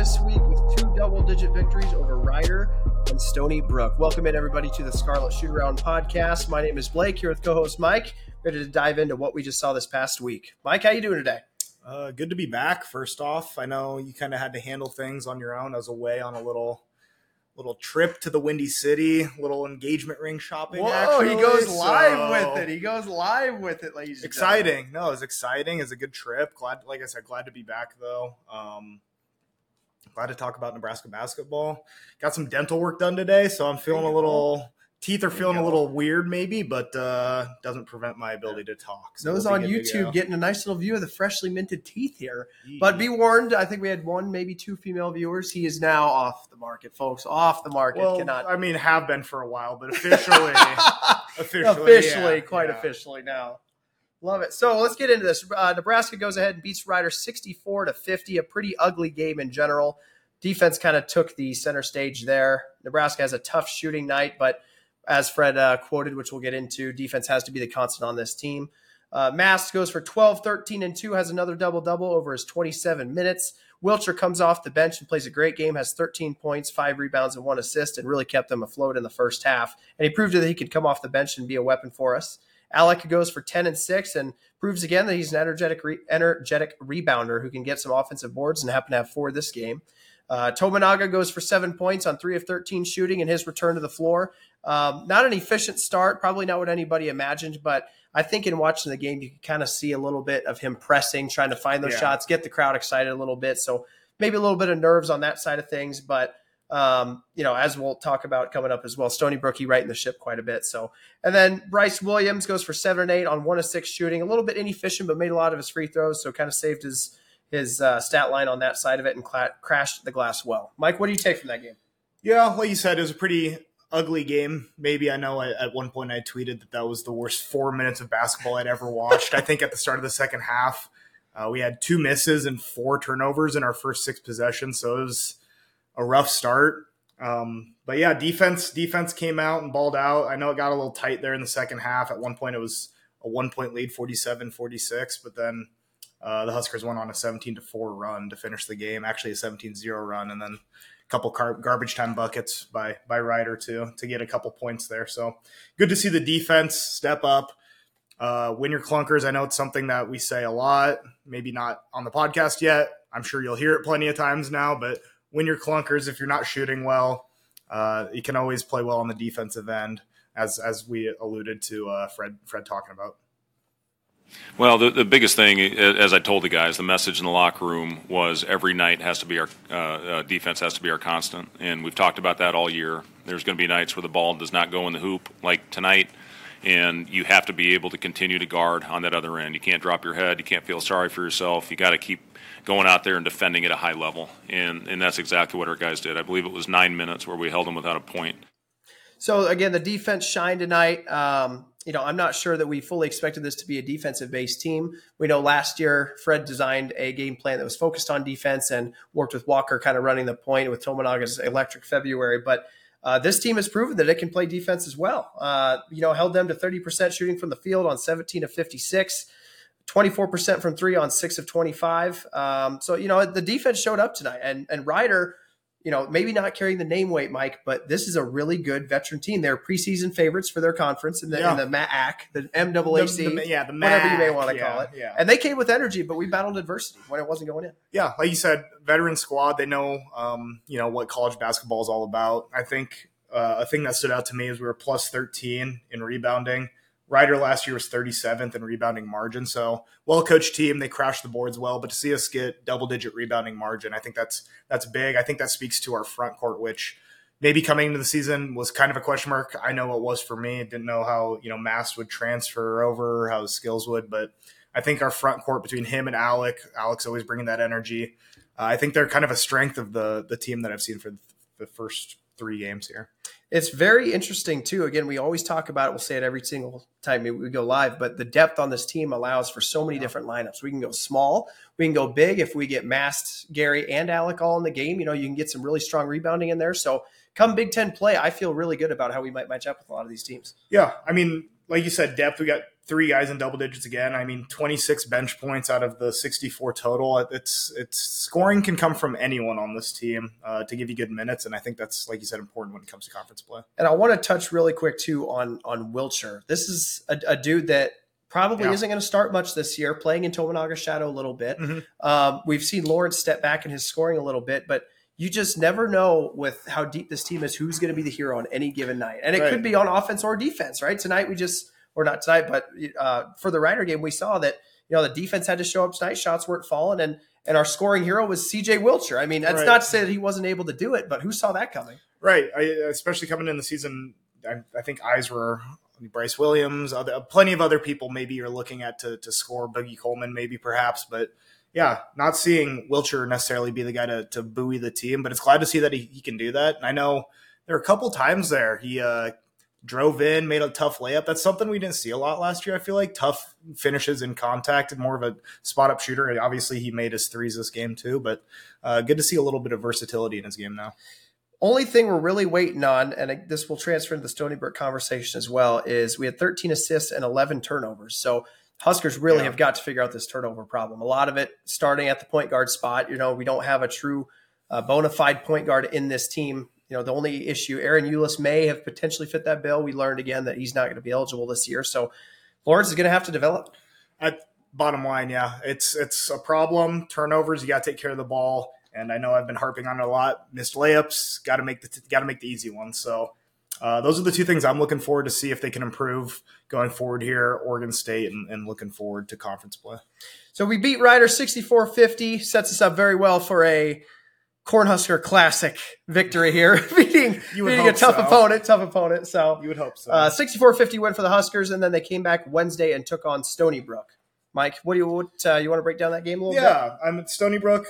this week with two double digit victories over Rider and Stony Brook. Welcome in, everybody, to the Scarlet Shoot Around podcast. My name is Blake, here with co host Mike. Ready to dive into what we just saw this past week. Mike, how you doing today? Uh, good to be back. First off, I know you kind of had to handle things on your own. I was away on a little little trip to the Windy City, little engagement ring shopping. Whoa, actually, he goes so- live with it. He goes live with it, ladies. and exciting. No, it was exciting. It's a good trip. Glad, like I said, glad to be back though. Um, glad to talk about Nebraska basketball. Got some dental work done today, so I'm feeling a little. Teeth are feeling a little weird, maybe, but uh, doesn't prevent my ability to talk. So Those we'll on be good to YouTube getting a nice little view of the freshly minted teeth here. But be warned, I think we had one, maybe two female viewers. He is now off the market, folks. Off the market. well, Cannot. I mean, have been for a while, but officially, officially, officially, yeah, quite yeah. officially now. Love it. So let's get into this. Uh, Nebraska goes ahead and beats Rider 64 to 50. A pretty ugly game in general. Defense kind of took the center stage there. Nebraska has a tough shooting night, but as Fred uh, quoted, which we'll get into, defense has to be the constant on this team. Uh, goes for 12, 13, and 2, has another double double over his 27 minutes. Wilcher comes off the bench and plays a great game, has 13 points, five rebounds, and one assist, and really kept them afloat in the first half. And he proved that he could come off the bench and be a weapon for us. Allick goes for 10 and 6 and proves again that he's an energetic, re- energetic rebounder who can get some offensive boards and happen to have four this game. Uh, Tominaga goes for seven points on three of 13 shooting in his return to the floor. Um, not an efficient start, probably not what anybody imagined, but I think in watching the game, you can kind of see a little bit of him pressing, trying to find those Yeah. shots, get the crowd excited a little bit. So maybe a little bit of nerves on that side of things, but um, you know, as we'll talk about coming up as well, Stony Brook, he right in the ship quite a bit. So, and then Brice Williams goes for seven and eight on one of six shooting, a little bit inefficient, but made a lot of his free throws. So kind of saved his, his uh, stat line on that side of it and crashed the glass well. Mike, what do you take from that game? Yeah, like you said, it was a pretty ugly game. Maybe I know I, at one point I tweeted that that was the worst four minutes of basketball I'd ever watched. I think at the start of the second half, uh, we had two misses and four turnovers in our first six possessions, so it was a rough start. Um, but yeah, defense defense came out and balled out. I know it got a little tight there in the second half. At one point, it was a one point lead, 47 46, but then uh, the Huskers went on a 17 to 4 run to finish the game, actually a 17 0 run, and then a couple car- garbage time buckets by by Rider too to get a couple points there. So good to see the defense step up. Uh, win your clunkers. I know it's something that we say a lot, maybe not on the podcast yet. I'm sure you'll hear it plenty of times now, but win your clunkers if you're not shooting well. Uh, you can always play well on the defensive end, as as we alluded to uh, Fred Fred talking about. Well, the, the biggest thing, as I told the guys, the message in the locker room was every night has to be our uh, uh, defense has to be our constant, and we've talked about that all year. There's going to be nights where the ball does not go in the hoop, like tonight, and you have to be able to continue to guard on that other end. You can't drop your head. You can't feel sorry for yourself. You got to keep going out there and defending at a high level, and and that's exactly what our guys did. I believe it was nine minutes where we held them without a point. So again, the defense shined tonight. Um, you know, I'm not sure that we fully expected this to be a defensive based team. We know last year Fred designed a game plan that was focused on defense and worked with Walker kind of running the point with Tominaga's electric February. But uh, this team has proven that it can play defense as well. Uh, you know, held them to 30% shooting from the field on 17 of 56. 24% from three on six of 25. Um, so, you know, the defense showed up tonight and, and Rider, you know, maybe not carrying the name weight, Mike, but this is a really good veteran team. They're preseason favorites for their conference in the, Yeah. the MAAC, the MAAC, The- the- yeah, the whatever you may want to yeah, call it. yeah. And they came with energy, but we battled adversity when it wasn't going in. yeah, like you said, veteran squad. They know, um, you know, what college basketball is all about. I think uh, a thing that stood out to me is we were plus 13 in rebounding. Rider last year was 37th in rebounding margin. So well coached team. They crashed the boards well, but to see us get double digit rebounding margin, I think that's that's big. I think that speaks to our front court, which maybe coming into the season was kind of a question mark. I know it was for me. Didn't know how you know Mast would transfer over, how his skills would, but I think our front court between him and Allick, Alex always bringing that energy. Uh, I think they're kind of a strength of the the team that I've seen for the first three games here. It's very interesting too. Again, we always talk about it. We'll say it every single time we go live, but the depth on this team allows for so many different lineups. We can go small, we can go big. If we get Mast Gary and Allick all in the game, you know, you can get some really strong rebounding in there. So come Big Ten play, I feel really good about how we might match up with a lot of these teams. Yeah, I mean, like you said, depth. We got three guys in double digits again. I mean, 26 bench points out of the 64 total. It's it's scoring can come from anyone on this team uh, to give you good minutes, and I think that's like you said important when it comes to conference play. And I want to touch really quick too on on Wilcher. This is a, a dude that probably yeah. isn't going to start much this year, playing in Tominaga's shadow a little bit. Mm-hmm. Um, we've seen Lawrence step back in his scoring a little bit, but you just never know with how deep this team is who's going to be the hero on any given night, and it right. could be on offense or defense. Right tonight, we just or not tonight, but uh, for the Rider game, we saw that you know the defense had to show up tonight. Shots weren't falling, and and our scoring hero was C.J. Wilcher. I mean, that's right. not to say that he wasn't able to do it, but who saw that coming? Right, I, especially coming in the season. I, I think eyes were Brice Williams, other, plenty of other people maybe you're looking at to, to score Boogie Coleman, maybe perhaps, but yeah, not seeing Wilcher necessarily be the guy to, to buoy the team, but it's glad to see that he, he can do that. And I know there are a couple times there he uh, drove in, made a tough layup. That's something we didn't see a lot last year. I feel like tough finishes in contact and more of a spot up shooter. And obviously, he made his threes this game too, but uh, good to see a little bit of versatility in his game now. Only thing we're really waiting on, and this will transfer into the Stony Brook conversation as well, is we had 13 assists and 11 turnovers. So Huskers really yeah. have got to figure out this turnover problem. A lot of it starting at the point guard spot. You know, we don't have a true uh, bona fide point guard in this team. You know, the only issue, Ahron Ulis may have potentially fit that bill. We learned again that he's not going to be eligible this year. So Lawrence is going to have to develop. At bottom line, yeah, it's it's a problem. Turnovers, you got to take care of the ball. And I know I've been harping on it a lot. Missed layups, got to make the got to make the easy ones. So uh, those are the two things I'm looking forward to see if they can improve going forward here, Oregon State, and, and looking forward to conference play. So we beat Rider 64-50, sets us up very well for a Cornhusker Classic victory here, beating, beating a tough so. opponent, tough opponent. So you would hope so. Uh, 64-50 win for the Huskers, and then they came back Wednesday and took on Stony Brook. Mike, what do you what, uh, you want to break down that game a little yeah, bit? Yeah, Stony Brook.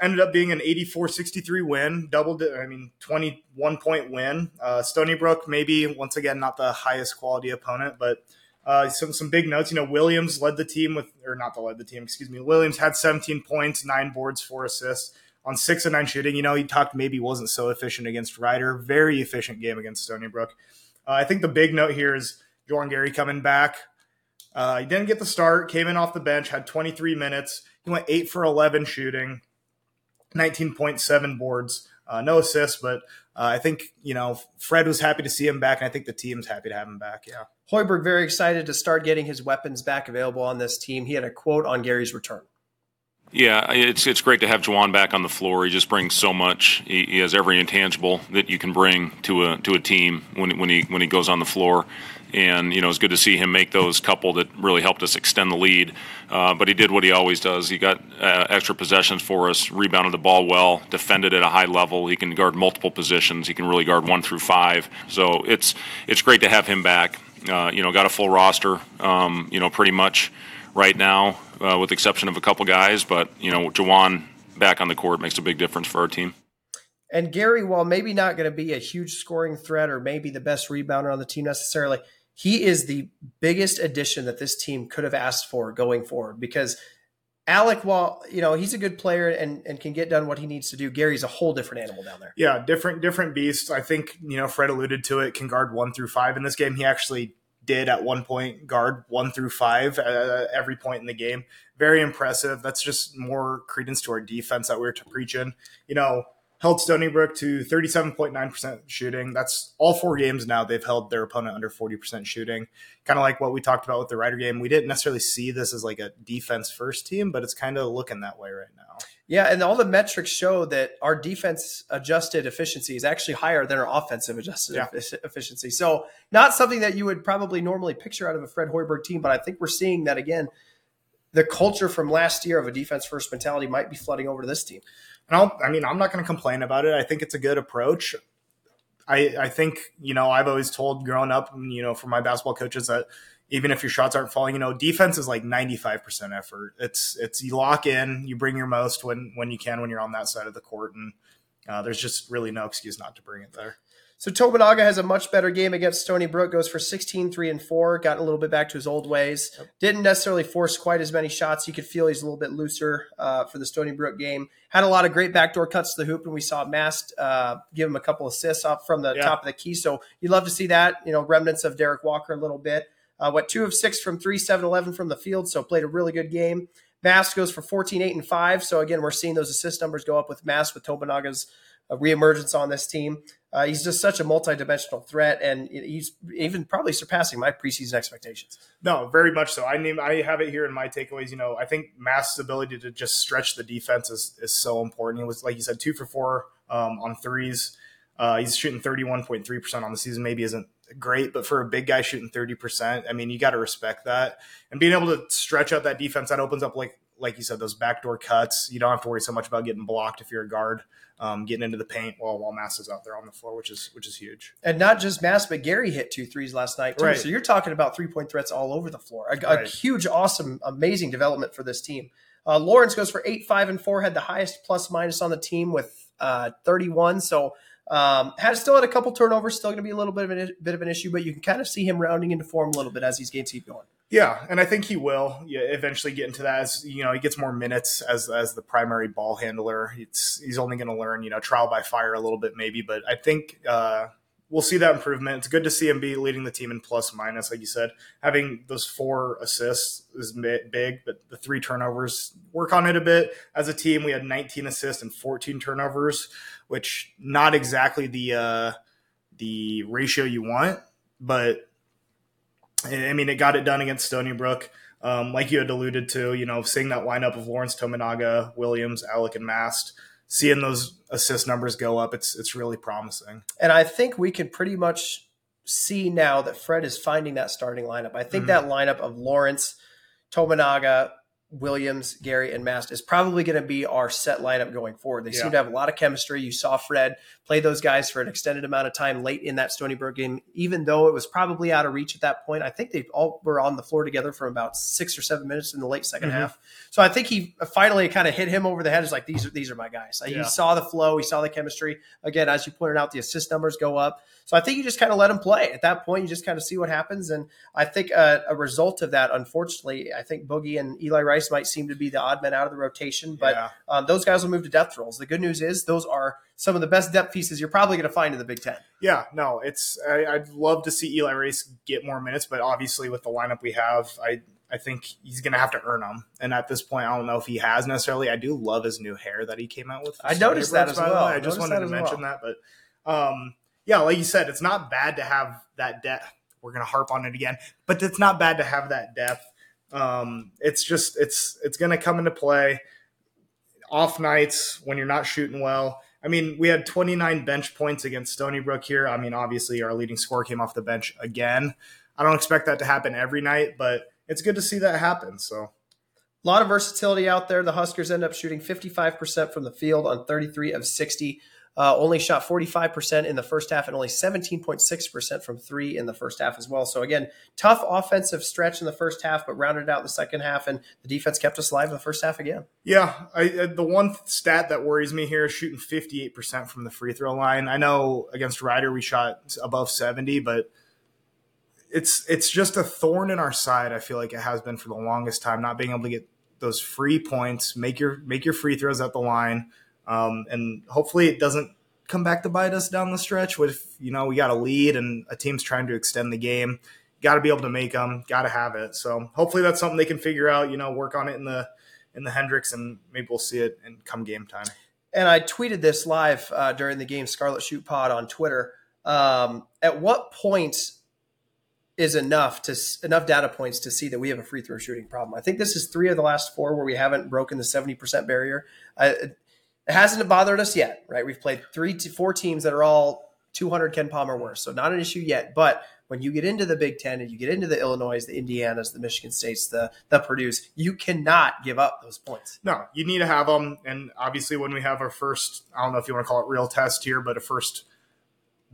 Ended up being an 84-63 win, doubled. I mean, 21 point win. Uh, Stony Brook, maybe once again not the highest quality opponent, but uh, some some big notes. You know, Williams led the team with, or not the led the team. Excuse me. Williams had 17 points, nine boards, four assists on six and nine shooting. You know, he talked maybe wasn't so efficient against Rider. Very efficient game against Stony Brook. Uh, I think the big note here is Jordan Gary coming back. Uh, he didn't get the start, came in off the bench, had 23 minutes. He went 8 for 11 shooting, 19.7 boards. Uh, no assists, but uh, I think, you know, Fred was happy to see him back, and I think the team's happy to have him back. Yeah. Hoiberg very excited to start getting his weapons back available on this team. He had a quote on Gary's return. Yeah, it's it's great to have Juwan back on the floor. He just brings so much. He, he, has every intangible that you can bring to a to a team when when he when he goes on the floor and you know it's good to see him make those couple that really helped us extend the lead. Uh, but he did what he always does. He got uh, extra possessions for us, rebounded the ball well, defended at a high level. He can guard multiple positions. He can really guard one through five. So it's it's great to have him back. Uh, you know, got a full roster. Um, you know, pretty much right now, uh, with the exception of a couple guys. But you know, Juwan back on the court makes a big difference for our team. And Gary, while maybe not going to be a huge scoring threat or maybe the best rebounder on the team necessarily, he is the biggest addition that this team could have asked for going forward because Allick, while you know he's a good player and, and can get done what he needs to do, Gary's a whole different animal down there. Yeah, different different beast. I think you know Fred alluded to it. Can guard one through five in this game. He actually did at one point guard one through five uh, every point in the game. Very impressive. That's just more credence to our defense that we are preaching. You know, held Stony Brook to 37.9% shooting. That's all four games now they've held their opponent under 40% shooting. Kind of like what we talked about with the Rider game. We didn't necessarily see this as like a defense first team, but it's kind of looking that way right now. Yeah, and all the metrics show that our defense adjusted efficiency is actually higher than our offensive adjusted yeah. efficiency. So, not something that you would probably normally picture out of a Fred Hoiberg team, but I think we're seeing that again. The culture from last year of a defense first mentality might be flooding over to this team. And I'll, I mean, I'm not going to complain about it. I think it's a good approach. I, I think, you know, I've always told growing up, you know, from my basketball coaches that even if your shots aren't falling, you know, defense is like 95% effort. It's, it's, you lock in, you bring your most when, when you can, when you're on that side of the court. And uh, there's just really no excuse not to bring it there. So Tominaga has a much better game against Stony Brook, goes for 16, 3, and 4, got a little bit back to his old ways. Yep. Didn't necessarily force quite as many shots. You could feel he's a little bit looser uh, for the Stony Brook game. Had a lot of great backdoor cuts to the hoop, and we saw Mast uh, give him a couple assists off from the yeah. top of the key. So you'd love to see that, you know, remnants of Derrick Walker a little bit. Uh, went two of six from three, 7 11 from the field, so played a really good game. Mast goes for 14, 8, and 5. So again, we're seeing those assist numbers go up with Mast with Tominaga's uh, reemergence on this team. Uh, he's just such a multi-dimensional threat, and he's even probably surpassing my preseason expectations. No, very much so. I name I have it here in my takeaways. You know, I think Mast's ability to just stretch the defense is, is so important. He was like you said, two for four um, on threes. Uh, he's shooting thirty one point three percent on the season. Maybe isn't great, but for a big guy shooting thirty percent, I mean, you got to respect that. And being able to stretch out that defense that opens up like like you said, those backdoor cuts. You don't have to worry so much about getting blocked if you're a guard um, getting into the paint while while Mast is out there on the floor, which is which is huge. And not just Mast, but Gary hit two threes last night too. Right. So you're talking about three point threats all over the floor. A, right. a huge, awesome, amazing development for this team. Uh, Lawrence goes for eight, five, and four. Had the highest plus minus on the team with uh, 31. So um, still had a couple turnovers. Still going to be a little bit of an bit of an issue, but you can kind of see him rounding into form a little bit as these games keep going. Yeah, and I think he will eventually get into that. As you know, he gets more minutes as as the primary ball handler. It's he's only going to learn, you know, trial by fire a little bit maybe, but I think uh, we'll see that improvement. It's good to see him be leading the team in plus minus, like you said. Having those four assists is big, but the three turnovers work on it a bit. As a team, we had 19 assists and 14 turnovers, which not exactly the uh, the ratio you want, but I mean, it got it done against Stony Brook. Um, like you had alluded to, you know, seeing that lineup of Lawrence Tominaga, Williams, Allick, and Mast, seeing those assist numbers go up, it's it's really promising. And I think we can pretty much see now that Fred is finding that starting lineup. I think mm-hmm. that lineup of Lawrence, Tominaga, Williams, Gary, and Mast is probably going to be our set lineup going forward. They yeah. seem to have a lot of chemistry. You saw Fred play those guys for an extended amount of time late in that Stony Brook game, even though it was probably out of reach at that point. I think they all were on the floor together for about six or seven minutes in the late 2nd mm-hmm. half. So I think he finally kind of hit him over the head. Is like these are these are my guys. Yeah. He saw the flow, he saw the chemistry. Again, as you pointed out, the assist numbers go up. So I think you just kind of let him play. At that point, you just kind of see what happens. And I think a, a result of that, unfortunately, I think Boogie and Eli Rice might seem to be the odd men out of the rotation, but yeah. um, those guys will move to depth roles. The good news is those are some of the best depth pieces you're probably going to find in the Big Ten. Yeah, no, it's I, would love to see Eli Rice get more minutes, but obviously with the lineup we have, I I think he's going to have to earn them. And at this point, I don't know if he has necessarily. I do love his new hair that he came out with. I noticed that as well. I just wanted to mention well. that, but um, yeah, like you said, it's not bad to have that depth. We're to harp on it again, but it's not bad to have that depth. Um, it's just it's it's to come into play off nights when you're not shooting well. I mean, we had 29 bench points against Stony Brook here. I mean, obviously, our leading scorer came off the bench again. I don't expect that to happen every night, but it's good to see that happen. So, a lot of versatility out there. The Huskers end up shooting 55% from the field on 33 of 60 uh, only shot 45% in the first half and only 17.6% from three in the first half as well. So, again, tough offensive stretch in the first half, but rounded out the second half, and the defense kept us alive in the first half again. Yeah. I, uh, the one stat that worries me here is shooting 58% from the free throw line. I know against Rider we shot above 70, but it's it's just a thorn in our side. I feel like it has been for the longest time, not being able to get those free points, make your make your free throws at the line. Um, and hopefully it doesn't come back to bite us down the stretch with, you know, we got a lead and a team's trying to extend the game. Got to be able to make them, got to have it. So hopefully that's something they can figure out, you know, work on it in the, in the Hendricks and maybe we'll see it in come game time. And I tweeted this live uh, during the game Scarlet Shoot Pod on Twitter. Um, at what point is enough to enough data points to see that we have a free throw shooting problem. I think this is three of the last four where we haven't broken the seventy percent barrier. I, it hasn't bothered us yet, right? We've played three to four teams that are all 200 KenPom or worse, so not an issue yet. But when you get into the Big Ten and you get into the Illinois, the Indianas, the Michigan States, the the Purdue's, you cannot give up those points. No, you need to have them. And obviously, when we have our first, I don't know if you want to call it real test here, but a first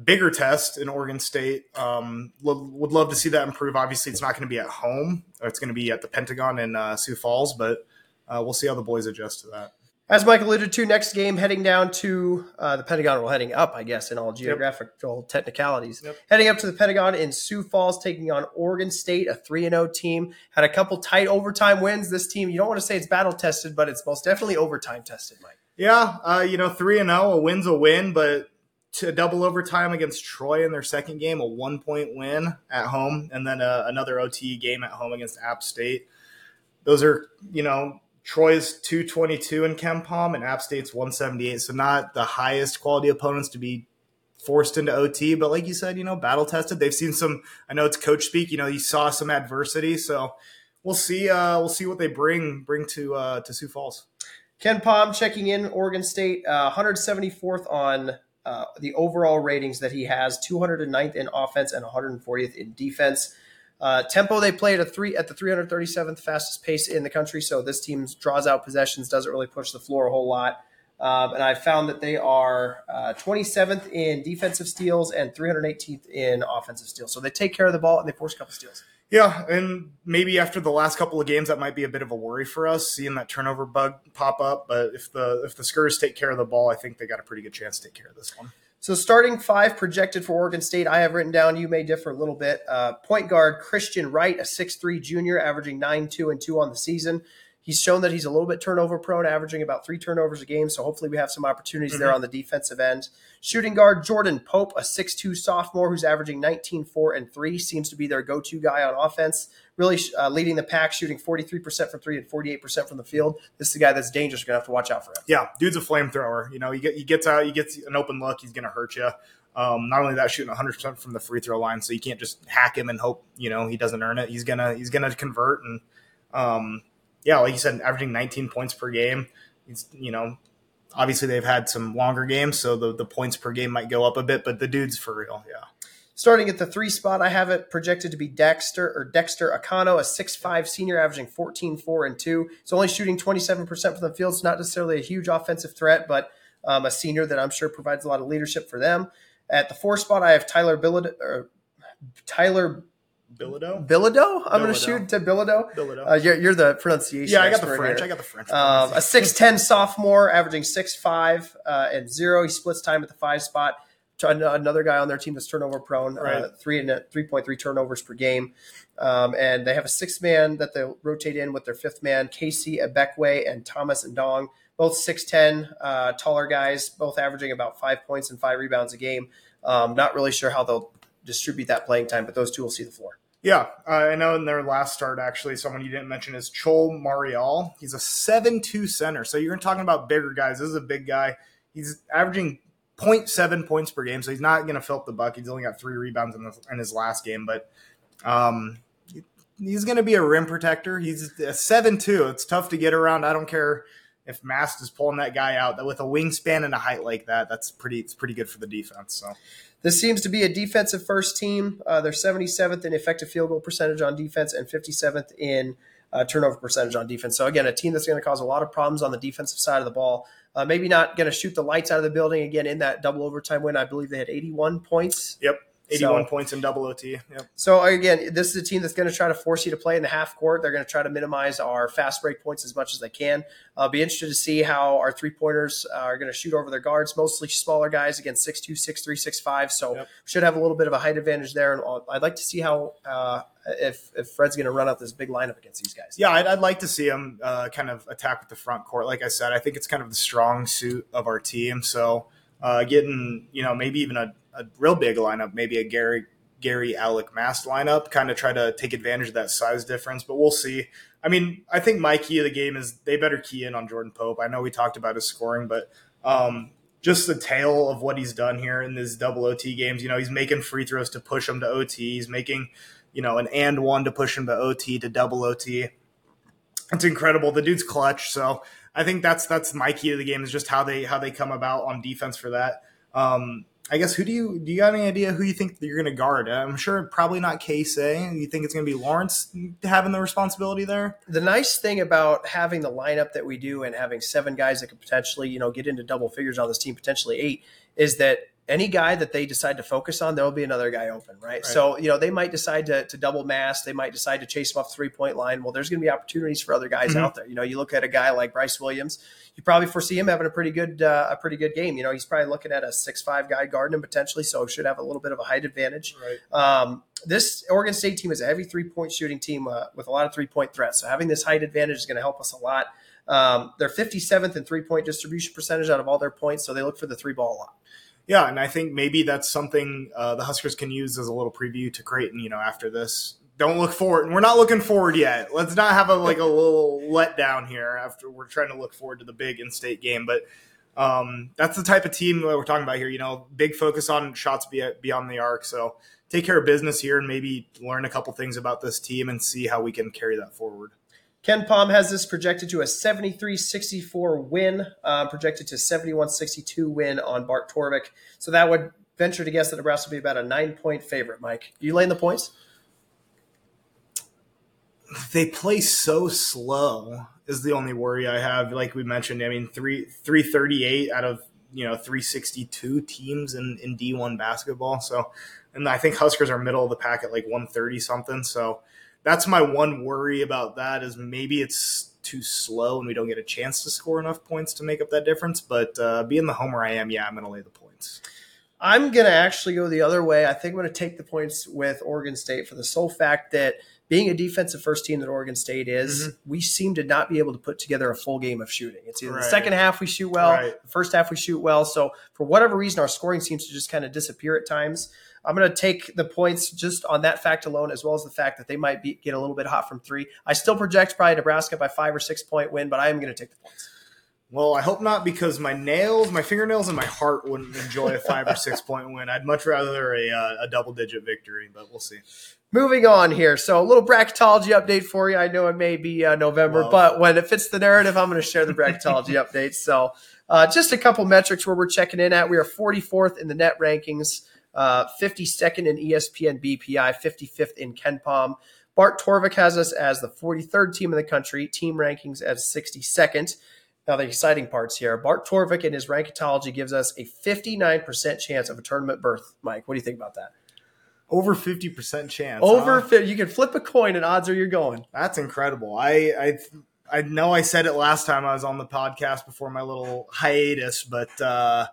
bigger test in Oregon State, um, would love to see that improve. Obviously, it's not going to be at home; it's going to be at the Pentagon in uh, Sioux Falls, but uh, we'll see how the boys adjust to that. As Mike alluded to, next game heading down to uh, the Pentagon, well, heading up, I guess, in all geographical yep. technicalities. Yep. Heading up to the Pentagon in Sioux Falls, taking on Oregon State, a 3 0 team. Had a couple tight overtime wins. This team, you don't want to say it's battle tested, but it's most definitely overtime tested, Mike. Yeah, uh, you know, 3 0, a win's a win, but to double overtime against Troy in their second game, a one point win at home, and then uh, another OT game at home against App State. Those are, you know, Troy's 222 in KenPom and App State's 178. So not the highest quality opponents to be forced into OT, but like you said, you know, battle tested. They've seen some. I know it's coach speak. You know, you saw some adversity, so we'll see. Uh, we'll see what they bring bring to uh, to Sioux Falls. KenPom checking in Oregon State, uh, 174th on uh, the overall ratings that he has, 209th in offense and 140th in defense. Uh, tempo they play at a three at the 337th fastest pace in the country, so this team draws out possessions, doesn't really push the floor a whole lot. Um, and I found that they are uh, 27th in defensive steals and 318th in offensive steals. So they take care of the ball and they force a couple steals. Yeah, and maybe after the last couple of games, that might be a bit of a worry for us, seeing that turnover bug pop up. But if the if the Skurs take care of the ball, I think they got a pretty good chance to take care of this one. So starting five projected for Oregon State, I have written down. You may differ a little bit. Uh, point guard Christian Wright, a six-three junior, averaging nine two and two on the season. He's shown that he's a little bit turnover prone, averaging about three turnovers a game. So hopefully we have some opportunities mm-hmm. there on the defensive end. Shooting guard Jordan Pope, a six-two sophomore who's averaging 19, 4, and 3, seems to be their go to guy on offense. Really uh, leading the pack, shooting 43% from three and 48% from the field. This is a guy that's dangerous. You're going to have to watch out for him. Yeah, dude's a flamethrower. You know, he, get, he gets out, he gets an open look, he's going to hurt you. Um, not only that, shooting 100% from the free throw line, so you can't just hack him and hope you know he doesn't earn it. He's gonna he's gonna convert, and um, yeah, like you said, averaging 19 points per game. He's, you know, obviously they've had some longer games, so the, the points per game might go up a bit, but the dude's for real. Yeah. Starting at the three spot, I have it projected to be Dexter or Dexter Akanno, a six-five senior averaging 14, 4, and 2. He's only shooting 27% from the field. It's not necessarily a huge offensive threat, but um, a senior that I'm sure provides a lot of leadership for them. At the four spot, I have Tyler Billid, or Tyler Bilodeau? Bilodeau? I'm going to shoot to Bilodeau. Bilodeau. Uh, you're, you're, the pronunciation. Yeah, I got the French. Here. I got the French. Um, a 6'10 sophomore, averaging 6'5 uh, and zero. He splits time at the five spot. Another guy on their team that's turnover prone, uh, right. uh, three and three point three turnovers per game, um, and they have a six man that they rotate in with their fifth man, KC Ibekwe and Thomas Ndong, both six ten, uh, taller guys, both averaging about five points and five rebounds a game. Um, not really sure how they'll distribute that playing time, but those two will see the floor. Yeah, uh, I know in their last start, actually, someone you didn't mention is Chol Marial. He's a 7 2 center. So you're talking about bigger guys. This is a big guy. He's averaging 0.7 points per game, so he's not going to fill up the buck. He's only got three rebounds in, the, in his last game, but um, he's going to be a rim protector. He's a 7 2. It's tough to get around. I don't care if Mast is pulling that guy out. With a wingspan and a height like that, that's pretty. It's pretty good for the defense. So this seems to be a defensive first team. Uh, they're 77th in effective field goal percentage on defense and 57th in uh, turnover percentage on defense. So again, a team that's going to cause a lot of problems on the defensive side of the ball. Uh, maybe not going to shoot the lights out of the building again in that double overtime win. I believe they had 81 points. Yep. 81 so, points in double OT. Yep. So again, this is a team that's going to try to force you to play in the half court. They're going to try to minimize our fast break points as much as they can. I'll be interested to see how our three pointers are going to shoot over their guards, mostly smaller guys against six two, six three, six five. So yep. should have a little bit of a height advantage there. And I'd like to see how uh, if if Fred's going to run out this big lineup against these guys. Yeah, I'd, I'd like to see him uh, kind of attack with the front court. Like I said, I think it's kind of the strong suit of our team. So uh, getting you know maybe even a, a real big lineup, maybe a Gary Gary Allick Mast lineup, kind of try to take advantage of that size difference, but we'll see. I mean, I think my key of the game is they better key in on Jordan Pope. I know we talked about his scoring, but um, just the tale of what he's done here in these double OT games. You know, he's making free throws to push him to OT. He's making, you know, an and one to push him to OT to double OT. It's incredible. The dude's clutch. So I think that's that's my key to the game is just how they how they come about on defense for that. Um, I guess who do you do you got any idea who you think you're going to guard? I'm sure probably not Casey. You think it's going to be Lawrence having the responsibility there? The nice thing about having the lineup that we do and having seven guys that could potentially you know get into double figures on this team, potentially eight, is that any guy that they decide to focus on, there'll be another guy open, right? right? So, you know, they might decide to, to double Mast. They might decide to chase him off three point line. Well, there's going to be opportunities for other guys mm-hmm. out there. You know, you look at a guy like Brice Williams, you probably foresee him having a pretty good, uh, a pretty good game. You know, he's probably looking at a six five guy guarding him potentially, so should have a little bit of a height advantage. Right. Um, this Oregon State team is a heavy three point shooting team uh, with a lot of three point threats. So having this height advantage is going to help us a lot. Um, they're 57th in three point distribution percentage out of all their points, so they look for the three ball a lot. Yeah, and I think maybe that's something uh, the Huskers can use as a little preview to Creighton. You know, after this, don't look forward. And we're not looking forward yet. Let's not have a like a little letdown here. After we're trying to look forward to the big in-state game, but um, that's the type of team that we're talking about here. You know, big focus on shots beyond the arc. So take care of business here and maybe learn a couple things about this team and see how we can carry that forward. KenPom has this projected to a 73-64 win, uh, projected to 71-62 win on Bart Torvik. So that would venture to guess that Nebraska will be about a nine-point favorite. Mike, you laying the points? They play so slow is the only worry I have. Like we mentioned, I mean three three thirty eight out of you know three sixty two teams in in D one basketball. So, and I think Huskers are middle of the pack at like one thirty something. So that's my one worry about that is maybe it's too slow and we don't get a chance to score enough points to make up that difference. But uh, being the homer I am, yeah, I'm going to lay the points. I'm going to actually go the other way. I think I'm going to take the points with Oregon State for the sole fact that being a defensive first team that Oregon State is, mm-hmm. we seem to not be able to put together a full game of shooting. It's either right. the second half we shoot well, right. the first half we shoot well. So for whatever reason, our scoring seems to just kind of disappear at times. I'm going to take the points just on that fact alone, as well as the fact that they might be, get a little bit hot from three. I still project probably Nebraska by five or six point win, but I am going to take the points. Well, I hope not because my nails, my fingernails, and my heart wouldn't enjoy a five or six point win. I'd much rather a, uh, a double digit victory, but we'll see. Moving on here. So, a little bracketology update for you. I know it may be uh, November, well, but when it fits the narrative, I'm going to share the bracketology updates. So, uh, just a couple metrics where we're checking in at. We are 44th in the net rankings uh, 52nd in ESPN BPI, 55th in KenPom. Bart Torvik has us as the 43rd team in the country, team rankings as 62nd. Now, the exciting parts here Bart Torvik in his rankitology gives us a 59% chance of a tournament berth. Mike, what do you think about that? Over 50% chance. Over huh? you can flip a coin and odds are you're going. That's incredible. I, I I know I said it last time I was on the podcast before my little hiatus, but uh,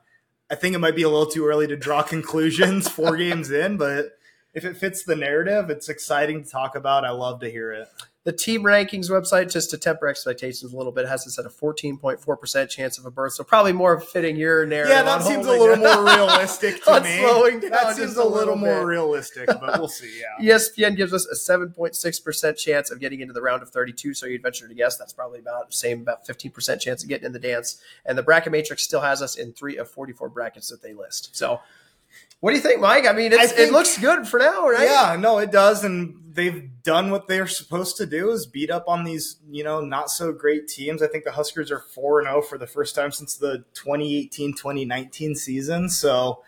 I think it might be a little too early to draw conclusions four games in, but if it fits the narrative, it's exciting to talk about. I love to hear it the team rankings website, just to temper expectations a little bit, has us at a 14.4% chance of a berth. So probably more fitting your narrative. Yeah, that seems a little more realistic to me. Slowing down that seems a little, little more realistic, but we'll see. Yeah. ESPN gives us a 7.6% chance of getting into the round of 32. So you'd venture to guess that's probably about the same, about 15% chance of getting in the dance. And the bracket matrix still has us in three of 44 brackets that they list. So what do you think, Mike? I mean, I think, it looks good for now, right? Yeah, no, it does, and they've done what they're supposed to do: is beat up on these, you know, not so great teams. I think the Huskers are four and zero oh for the first time since the 2018-2019 season. So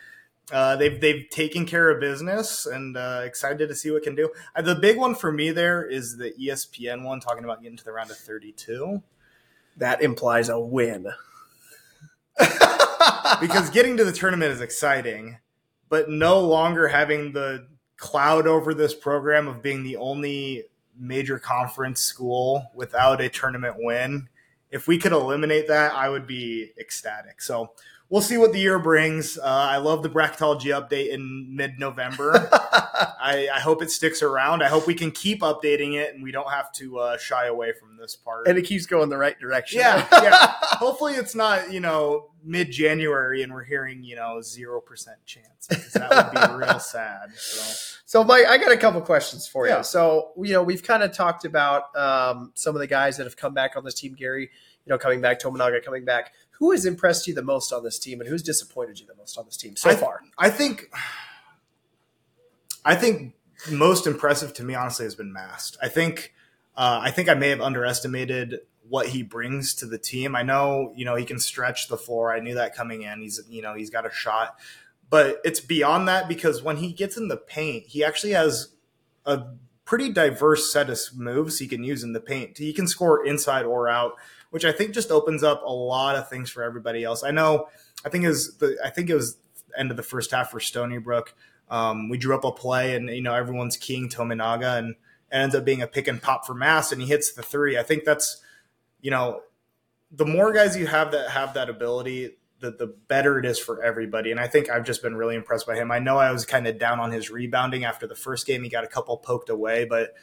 uh, they've they've taken care of business, and uh, excited to see what can do. Uh, the big one for me there is the ESPN one, talking about getting to the round of thirty-two. That implies a win. because getting to the tournament is exciting but no longer having the cloud over this program of being the only major conference school without a tournament win. If we could eliminate that, I would be ecstatic. So we'll see what the year brings. Uh, I love the bracketology update in mid November. I, I, hope it sticks around. I hope we can keep updating it and we don't have to uh, shy away from this part. And it keeps going the right direction. Yeah, yeah. Hopefully, it's not you know mid January and we're hearing you know zero percent chance because that would be real sad. So. so, Mike, I got a couple questions for you. So, you know, we've kind of talked about um, some of the guys that have come back on this team. Gary, you know, coming back, Tominaga coming back. Who has impressed you the most on this team, and who's disappointed you the most on this team so I, far? I think, I think most impressive to me, honestly, has been Mast. I think, uh, I think I may have underestimated what he brings to the team. I know, you know, he can stretch the floor. I knew that coming in. He's, you know, he's got a shot, but it's beyond that because when he gets in the paint, he actually has a pretty diverse set of moves he can use in the paint. He can score inside or out, which I think just opens up a lot of things for everybody else. I know, I think is the, I think it was end of the first half for Stony Brook. Um, we drew up a play and, you know, everyone's keying Tominaga and it ends up being a pick and pop for Mast, and he hits the three. I think that's, you know, the more guys you have that have that ability, the the better it is for everybody. And I think I've just been really impressed by him. I know I was kind of down on his rebounding after the first game. He got a couple poked away, but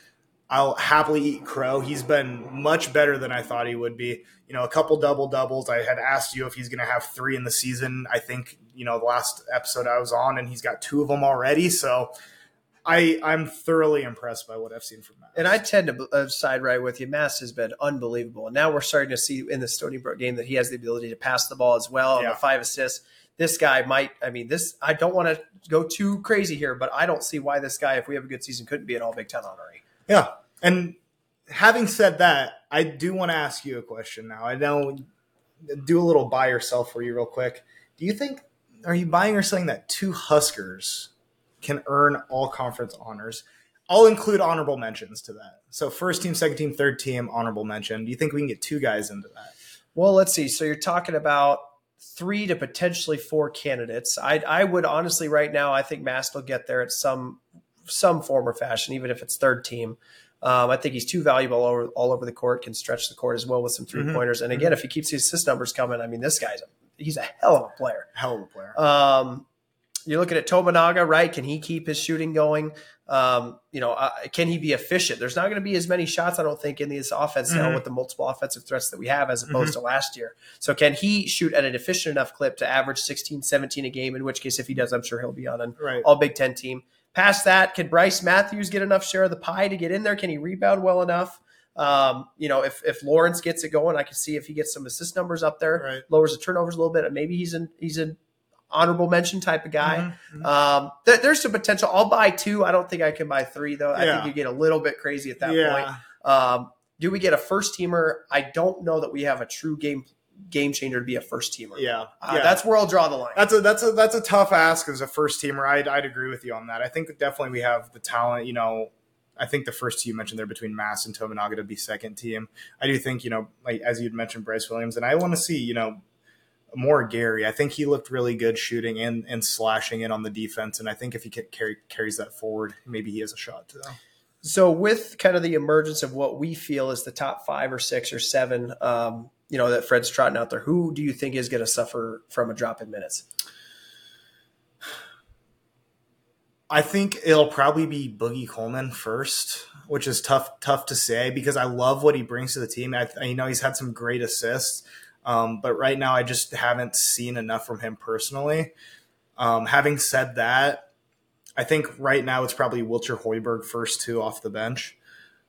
I'll happily eat crow. He's been much better than I thought he would be. You know, a couple double doubles. I had asked you if he's going to have three in the season. I think you know the last episode I was on, and he's got two of them already. So I I'm thoroughly impressed by what I've seen from Mast. And I tend to uh, side right with you. Mast has been unbelievable, and now we're starting to see in the Stony Brook game that he has the ability to pass the ball as well. And Yeah. the five assists. This guy might. I mean, this. I don't want to go too crazy here, but I don't see why this guy, if we have a good season, couldn't be an All Big Ten honoree. Yeah. And having said that, I do want to ask you a question now. I know do a little buy or sell for you real quick. Do you think are you buying or selling that two Huskers can earn all conference honors? I'll include honorable mentions to that. So first team, second team, third team, honorable mention. Do you think we can get two guys into that? Well, let's see. So you're talking about three to potentially four candidates. I, I would honestly, right now, I think Mast will get there at some some form or fashion, even if it's third team. Um, I think he's too valuable all over, all over the court, can stretch the court as well with some 3 pointers. And again, if he keeps his assist numbers coming, I mean, this guy's a, he's a hell of a player. Hell of a player. Um, you're looking at Tominaga, right? Can he keep his shooting going? Um, you know, uh, can he be efficient? There's not going to be as many shots, I don't think, in this offense now Mhm. with the multiple offensive threats that we have as opposed to last year. So can he shoot at an efficient enough clip to average 16, 17 a game? In which case, if he does, I'm sure he'll be on an Right. all Big Ten team. Past that, can Bryce Matthews get enough share of the pie to get in there? Can he rebound well enough? Um, you know, if, if Lawrence gets it going, I can see if he gets some assist numbers up there, Right. lowers the turnovers a little bit, and maybe he's an he's an honorable mention type of guy. Mhm. Um, th- there's some potential. I'll buy two. I don't think I can buy three though. I think you get a little bit crazy at that point. Um, do we get a first teamer? I don't know that we have a true game game changer to be a first teamer. Yeah. Uh, yeah. that's where I'll draw the line. That's a that's a that's a tough ask as a first teamer. I'd I'd agree with you on that. I think definitely we have the talent. You know, I think the first team you mentioned there between Mast and Tominaga to be second team. I do think you know, like as you'd mentioned, Brice Williams, and I want to see you know more Gary. I think he looked really good shooting and and slashing in on the defense, and I think if he ca- carry, carries that forward, maybe he has a shot to. So with kind of the emergence of what we feel is the top five or six or seven, um, you know, that Fred's trotting out there, who do you think is going to suffer from a drop in minutes? I think it'll probably be Boogie Coleman first, which is tough tough to say because I love what he brings to the team. I, I know he's had some great assists, um, but right now I just haven't seen enough from him personally. Um, having said that, I think right now it's probably Wilcher Hoiberg first two off the bench,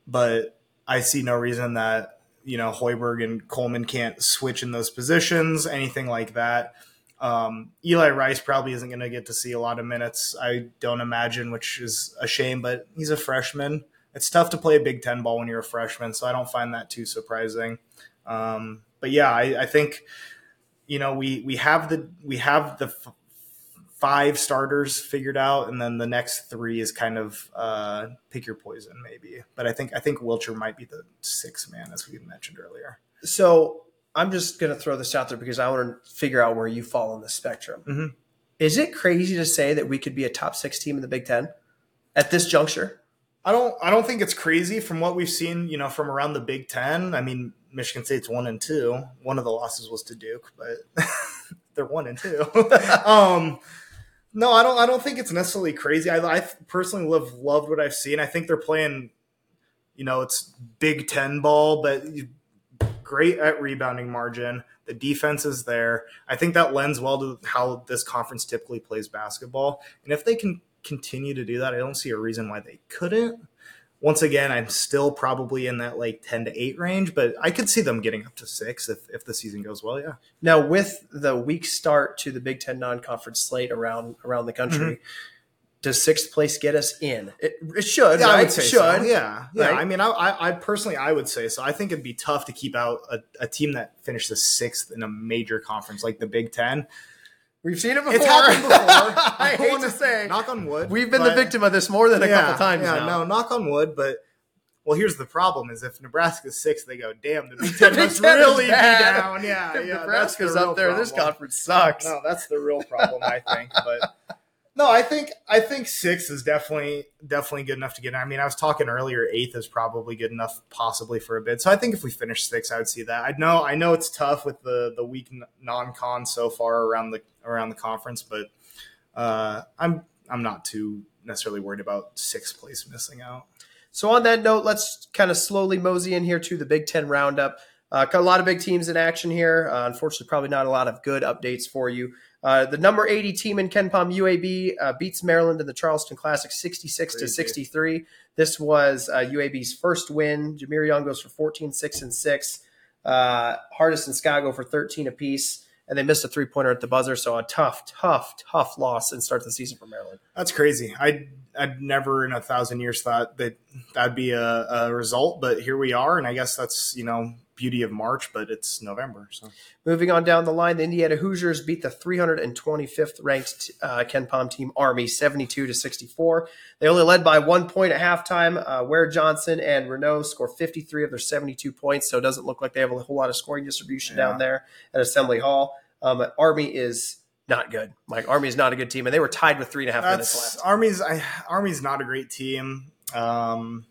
but I see no reason that you know Hoiberg and Coleman can't switch in those positions, anything like that. Um, Eli Rice probably isn't going to get to see a lot of minutes, I don't imagine, which is a shame, but he's a freshman. It's tough to play a Big Ten ball when you're a freshman, so I don't find that too surprising. Um, but yeah, I, I think you know we we have the we have the five starters figured out, and then the next three is kind of uh, pick your poison, maybe. But I think I think Wilcher might be the sixth man, as we mentioned earlier. So I'm just going to throw this out there because I want to figure out where you fall on the spectrum. Mhm. Is it crazy to say that we could be a top six team in the Big Ten at this juncture? I don't I don't think it's crazy from what we've seen, you know, from around the Big Ten. I mean, Michigan State's one and two. One of the losses was to Duke, but they're one and two. um no, I don't I don't think it's necessarily crazy. I, I personally love loved what I've seen. I think they're playing, you know, it's Big Ten ball, but great at rebounding margin. The defense is there. I think that lends well to how this conference typically plays basketball. And if they can continue to do that, I don't see a reason why they couldn't. Once again, I'm still probably in that like 10 to 8 range, but I could see them getting up to 6 if, if the season goes well, yeah. Now, with the weak start to the Big Ten non-conference slate around around the country, mm-hmm. does sixth place get us in? It, it should, Yeah, right? I would say should. so. Yeah, yeah. Right? I mean, I, I, I personally, I would say so. I think it'd be tough to keep out a, a team that finishes sixth in a major conference like the Big Ten. We've seen it before. It's happened before. I hate to say, knock on wood. we've been the victim of this more than a Yeah, couple times Yeah, now. no, knock on wood. But well, here's the problem: is if Nebraska's sixth, they go, "Damn, the Big Ten must really be down." Yeah, If yeah. Nebraska's the up there. This conference sucks. No, that's the real problem, I think. But no, I think I think six is definitely definitely good enough to get. in. I mean, I was talking earlier, eighth is probably good enough, possibly for a bid. So I think if we finish six, I would see that. I know I know it's tough with the the weak non con so far around the around the conference, but uh, I'm I'm not too necessarily worried about sixth place missing out. So on that note, let's kind of slowly mosey in here to the Big Ten roundup. Uh, got a lot of big teams in action here. Uh, unfortunately, probably not a lot of good updates for you. Uh, the number 80 team in KenPom UAB uh, beats Maryland in the Charleston Classic sixty six to sixty three. This was uh, UAB's first win. Jameer Young goes for 14, 6, and 6. Uh, Hardest and Scott go for 13 apiece. And they missed a three pointer at the buzzer. So a tough, tough, tough loss and start the season for Maryland. That's crazy. I I'd never in a thousand years thought that that'd be a, a result, but here we are, and I guess that's you know beauty of March, but it's November. So Moving on down the line, the Indiana Hoosiers beat the 325th ranked uh, KenPom team Army 72 to 64. They only led by one point at halftime. Uh, Ware Johnson and Reneau score 53 of their 72 points, so it doesn't look like they have a whole lot of scoring distribution Yeah. down there at Assembly Hall. Um, Army is not good. Like Army is not a good team, and they were tied with three and a half minutes that's left. Army's. I, Army's not a great team. Um,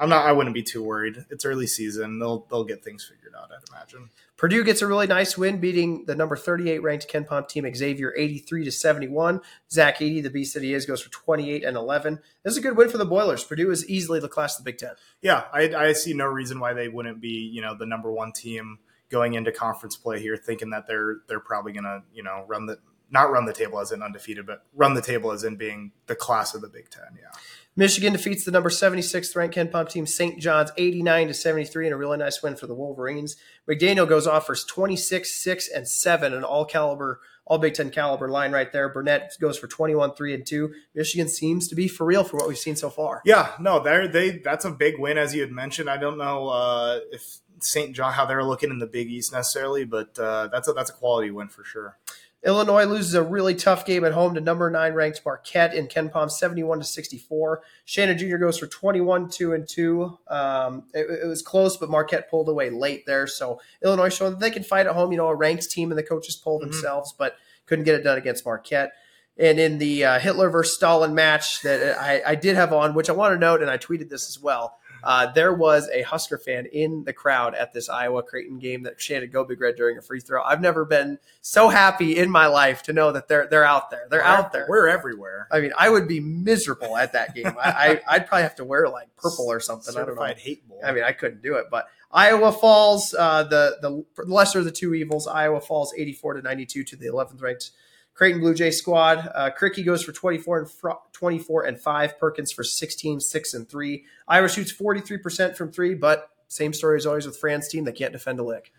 I'm not. I wouldn't be too worried. It's early season. They'll they'll get things figured out. I'd imagine. Purdue gets a really nice win, beating the number 38 ranked KenPom team Xavier 83 to 71. Zach Edey, the beast that he is, goes for 28 and 11. This is a good win for the Boilers. Purdue is easily the class of the Big Ten. Yeah, I, I see no reason why they wouldn't be, you know, the number one team going into conference play here, thinking that they're they're probably gonna, you know, run the not run the table as in undefeated, but run the table as in being the class of the Big Ten. Yeah, Michigan defeats the number 76th ranked KenPom team St. John's 89 to 73 in a really nice win for the Wolverines. McDaniel goes off for 26, 6, and 7, an all caliber, all Big Ten caliber line right there. Burnett goes for 21, 3, and 2. Michigan seems to be for real for what we've seen so far. yeah, no, they're they that's a big win as you had mentioned. I don't know uh, if St. John how they're looking in the Big East necessarily, but uh, that's a that's a quality win for sure. Illinois loses a really tough game at home to number nine ranked Marquette in KenPom, 71 to 64. Shannon Jr. goes for 21, 2 and 2. Um, it, it was close, but Marquette pulled away late there. So Illinois showed that they can fight at home. You know, a ranked team and the coaches pulled Mhm. themselves, but couldn't get it done against Marquette. And in the uh, Hitler versus Stalin match that I, I did have on, which I want to note, and I tweeted this as well. Uh, there was a Husker fan in the crowd at this Iowa Creighton game that chanted "Go Big Red" during a free throw. I've never been so happy in my life to know that they're they're out there. They're We're- out there. We're everywhere. I mean, I would be miserable at that game. I, I I'd probably have to wear like purple or something. I don't know. Certified hate bowl. I mean, I couldn't do it, but Iowa falls. Uh, the the lesser of the two evils. Iowa falls eighty four to ninety two to the eleventh ranked Creighton Blue Jay squad. Uh, Cricky goes for twenty four and fr- twenty four and five. Perkins for 16, 6, and three. Iowa shoots forty three percent from three, but same story as always with Fran's team. They can't defend a lick.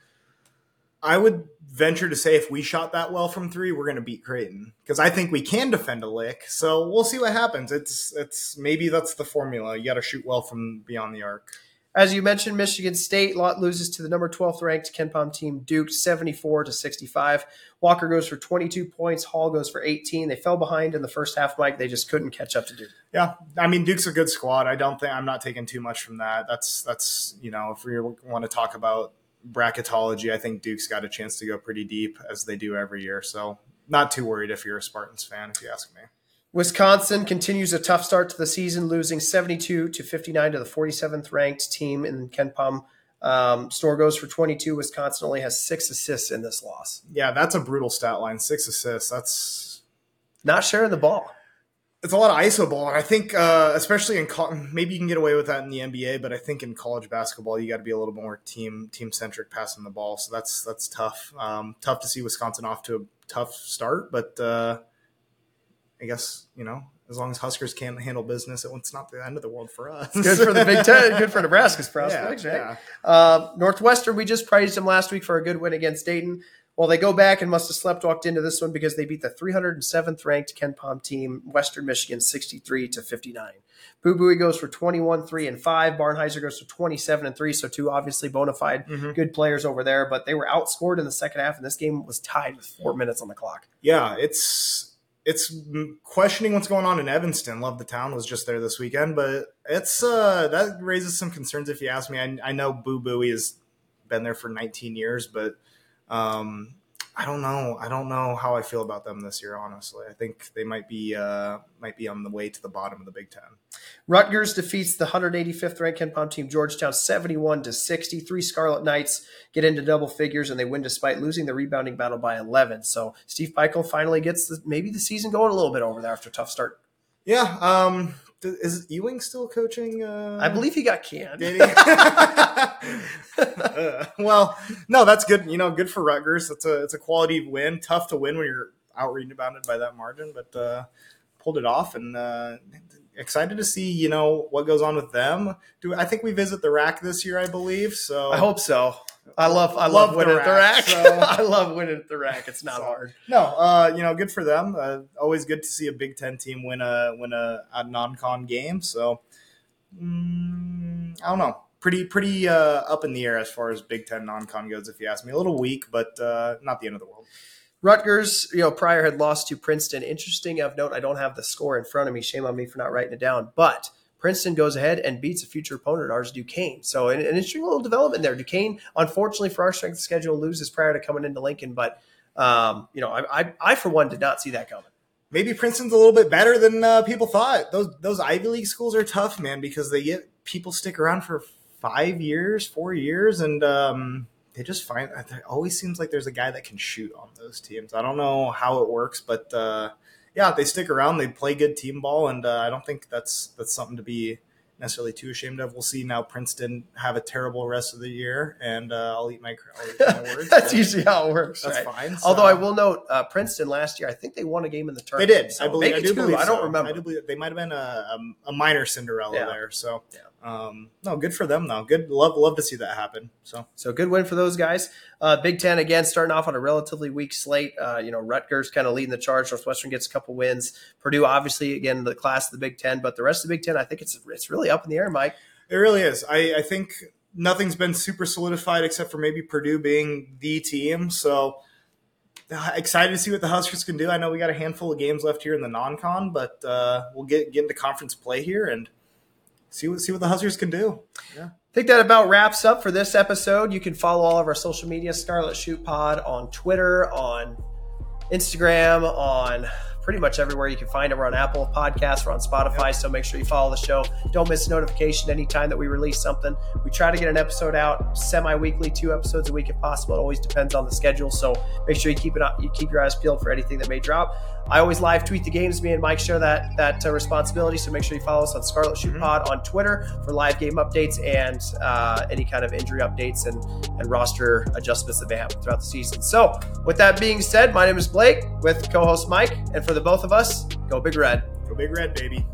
I would venture to say if we shot that well from three, we're going to beat Creighton because I think we can defend a lick. So we'll see what happens. It's it's maybe that's the formula. You got to shoot well from beyond the arc. As you mentioned, Michigan State lot loses to the number 12th ranked KenPom team Duke 74 to 65. Walker goes for 22 points. Hall goes for 18. They fell behind in the first half, Mike. They just couldn't catch up to Duke. Yeah, I mean Duke's a good squad. I don't think I'm not taking too much from that. That's that's you know if we want to talk about bracketology, I think Duke's got a chance to go pretty deep as they do every year. So not too worried if you're a Spartans fan, if you ask me. Wisconsin continues a tough start to the season, losing 72 to 59 to the 47th ranked team in KenPom. Um, Storr goes for 22. Wisconsin only has six assists in this loss. Yeah, that's a brutal stat line. Six assists. That's Not sharing the ball. it's a lot of iso ball. And I think, uh, especially in co- maybe you can get away with that in the NBA, but I think in college basketball, you got to be a little more team team centric passing the ball. So that's that's tough. Um, tough to see Wisconsin off to a tough start, but uh, I guess you know as long as Huskers can't handle business, it's not the end of the world for us. Good for the Big Ten. Good for Nebraska's prospects, yeah, right? yeah. Uh, Northwestern, we just praised them last week for a good win against Dayton. Well, they go back and must have slept walked into this one because they beat the 307th ranked KenPom team, Western Michigan, 63 to 59. Boo Buie goes for 21, 3, and 5. Barnhizer goes for 27 and 3. So, two obviously bona fide Mhm. good players over there, but they were outscored in the second half, and this game was tied with four minutes on the clock. Yeah, it's it's questioning what's going on in Evanston. Love the town was just there this weekend, but it's uh that raises some concerns if you ask me. I, I know Boo Buie has been there for 19 years, but um, I don't know. I don't know how I feel about them this year. Honestly, I think they might be uh might be on the way to the bottom of the Big Ten. Rutgers defeats the 185th ranked KenPom team Georgetown 71 to 63. Scarlet Knights get into double figures and they win despite losing the rebounding battle by 11. So Steve Pikiell finally gets the, maybe the season going a little bit over there after a tough start. Yeah, um, Is Ewing still coaching? Uh, I believe he got canned. Uh, well, no, that's good. You know, good for Rutgers. It's a it's a quality win. Tough to win when you're out rebounded by that margin, but uh, pulled it off. And uh, excited to see you know what goes on with them. Do I think we visit the rack this year? I believe so. I hope so. I love I Love love, the winning at the rack, rack. so- I love winning at the rack. It's not So- hard. No, uh, you know, good for them. Uh, always good to see a Big Ten team win a win a, a non-con game. So, mm, I don't know. Pretty pretty uh, up in the air as far as Big Ten non-con goes. If you ask me, a little weak, but uh, not the end of the world. Rutgers, you know, prior had lost to Princeton. Interesting of note, I don't have the score in front of me. Shame on me for not writing it down. But Princeton goes ahead and beats a future opponent, ours, Duquesne. So an, an interesting little development there. Duquesne, unfortunately for our strength of schedule, loses prior to coming into Lincoln. But um, you know, I, I, I for one did not see that coming. Maybe Princeton's a little bit better than uh, people thought. Those those Ivy League schools are tough, man, because they get people stick around for five years, four years, and um, they just find it always seems like there's a guy that can shoot on those teams. I don't know how it works, but uh, yeah, they stick around. They play good team ball, and uh, I don't think that's that's something to be necessarily too ashamed of. We'll see now. Princeton have a terrible rest of the year, and uh, I'll eat my, I'll eat my words. That's usually how it works. that's right? fine. Although I will note, uh, Princeton last year, I think they won a game in the tournament. They did. So I believe. I do two. believe. I don't remember. I do believe they might have been a, um, a minor Cinderella Yeah. there. So, Yeah. Um, no, good for them though. Good. Love love to see that happen. So, So good win for those guys. Uh, Big Ten again starting off on a relatively weak slate. Uh, you know, Rutgers kind of leading the charge. Northwestern gets a couple wins. Purdue obviously again the class of the Big Ten, but the rest of the Big Ten I think it's it's really up in the air, Mike. it really is. I, I think nothing's been super solidified except for maybe Purdue being the team. So. uh, Excited to see what the Huskers can do. I know we got a handful of games left here in the non-con, but uh, we'll get get into conference play here and see what see what the Huskers can do. Yeah. I think that about wraps up for this episode. You can follow all of our social media, Scarlet Shoot Pod, on Twitter, on Instagram, on pretty much everywhere you can find it. We're on Apple Podcasts, we're on Spotify, so make sure you follow the show. Don't miss a notification anytime that we release something. We try to get an episode out semi-weekly, two episodes a week if possible. It always depends on the schedule, so make sure you keep it up, you keep your eyes peeled for anything that may drop. I always live tweet the games. Me and Mike share that that uh, responsibility, so make sure you follow us on Scarlet Shoot Mhm. Pod on Twitter for live game updates and uh, any kind of injury updates and and roster adjustments that may happen throughout the season. So, with that being said, my name is Blake with co-host Mike, and for the both of us, go Big Red. Go Big Red, baby.